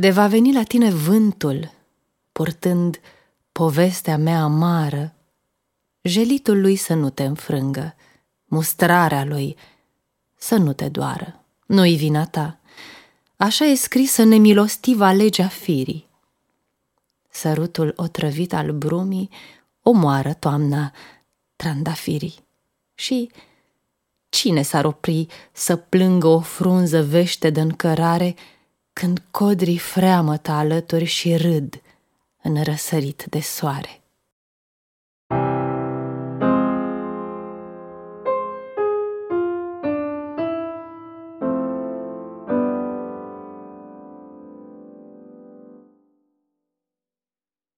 De va veni la tine vântul, purtând povestea mea amară, Jelitul lui să nu te înfrângă, mustrarea lui să nu te doară. Nu-i vina ta, așa e scrisă nemilostiva legea firii. Sărutul otrăvit al brumii omoară toamna trandafirii. Și cine s-ar opri să plângă o frunză vește de încărare când codrii freamătă alături și râd în răsărit de soare?